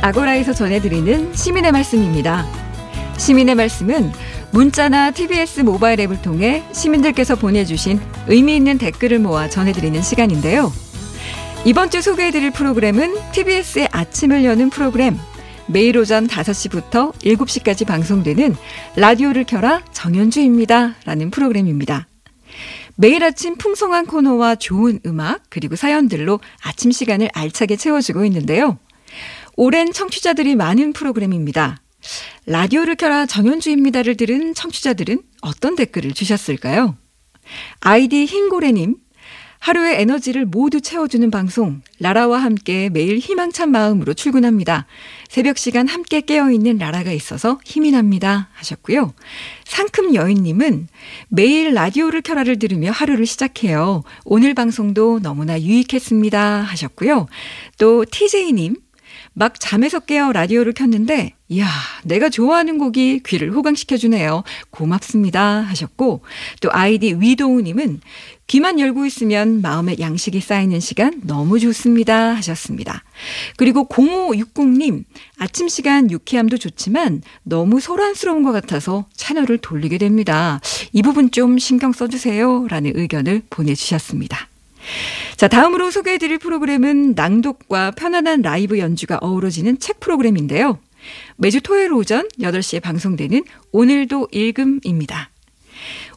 아고라에서 전해드리는 시민의 말씀입니다. 시민의 말씀은 문자나 TBS 모바일 앱을 통해 시민들께서 보내주신 의미 있는 댓글을 모아 전해드리는 시간인데요. 이번 주 소개해드릴 프로그램은 TBS의 아침을 여는 프로그램 매일 오전 5시부터 7시까지 방송되는 라디오를 켜라 정현주입니다. 라는 프로그램입니다. 매일 아침 풍성한 코너와 좋은 음악 그리고 사연들로 아침 시간을 알차게 채워주고 있는데요. 오랜 청취자들이 많은 프로그램입니다. 라디오를 켜라 정현주입니다를 들은 청취자들은 어떤 댓글을 주셨을까요? 아이디 흰고래님, 하루의 에너지를 모두 채워주는 방송, 라라와 함께 매일 희망찬 마음으로 출근합니다. 새벽 시간 함께 깨어있는 라라가 있어서 힘이 납니다. 하셨고요. 상큼 여인님은 매일 라디오를 켜라를 들으며 하루를 시작해요. 오늘 방송도 너무나 유익했습니다. 하셨고요. 또 TJ님, 막 잠에서 깨어 라디오를 켰는데, 이야, 내가 좋아하는 곡이 귀를 호강시켜주네요. 고맙습니다. 하셨고, 또 아이디 위도우님은 귀만 열고 있으면 마음에 양식이 쌓이는 시간 너무 좋습니다. 하셨습니다. 그리고 0560님, 아침 시간 유쾌함도 좋지만 너무 소란스러운 것 같아서 채널을 돌리게 됩니다. 이 부분 좀 신경 써주세요. 라는 의견을 보내주셨습니다. 자, 다음으로 소개해드릴 프로그램은 낭독과 편안한 라이브 연주가 어우러지는 책 프로그램인데요. 매주 토요일 오전 8시에 방송되는 오늘도 읽음입니다.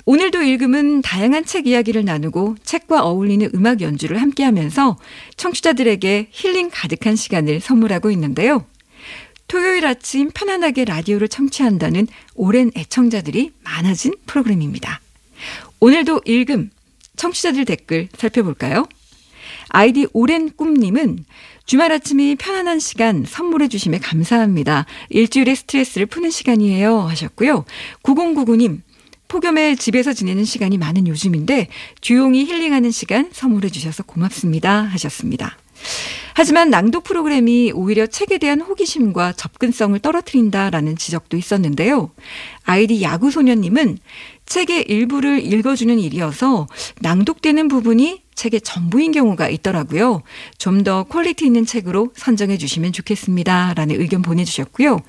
오늘도 읽음은 다양한 책 이야기를 나누고 책과 어울리는 음악 연주를 함께 하면서 청취자들에게 힐링 가득한 시간을 선물하고 있는데요. 토요일 아침 편안하게 라디오를 청취한다는 오랜 애청자들이 많아진 프로그램입니다. 오늘도 읽음, 청취자들 댓글 살펴볼까요? 아이디 오랜 꿈님은 주말 아침이 편안한 시간 선물해 주심에 감사합니다. 일주일의 스트레스를 푸는 시간이에요 하셨고요. 9099님 폭염에 집에서 지내는 시간이 많은 요즘인데 조용히 힐링하는 시간 선물해 주셔서 고맙습니다 하셨습니다. 하지만 낭독 프로그램이 오히려 책에 대한 호기심과 접근성을 떨어뜨린다라는 지적도 있었는데요. 아이디 야구소년님은 책의 일부를 읽어주는 일이어서 낭독되는 부분이 책의 전부인 경우가 있더라고요. 좀 더 quality 있는 책으로 선정해 주시면 좋겠습니다. 라는 의견 보내주셨고요.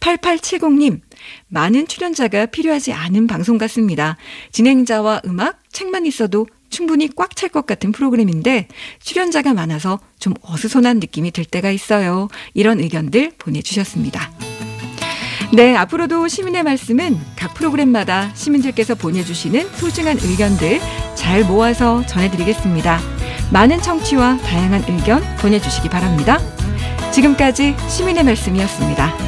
8870님, 많은 출연자가 필요하지 않은 방송 같습니다. 진행자와 음악, 책만 있어도 충분히 꽉 찰 것 같은 프로그램인데 출연자가 많아서 좀 어수선한 느낌이 들 때가 있어요. 이런 의견들 보내주셨습니다. 네, 앞으로도 시민의 말씀은 각 프로그램마다 시민들께서 보내주시는 소중한 의견들 잘 모아서 전해드리겠습니다. 많은 청취와 다양한 의견 보내주시기 바랍니다. 지금까지 시민의 말씀이었습니다.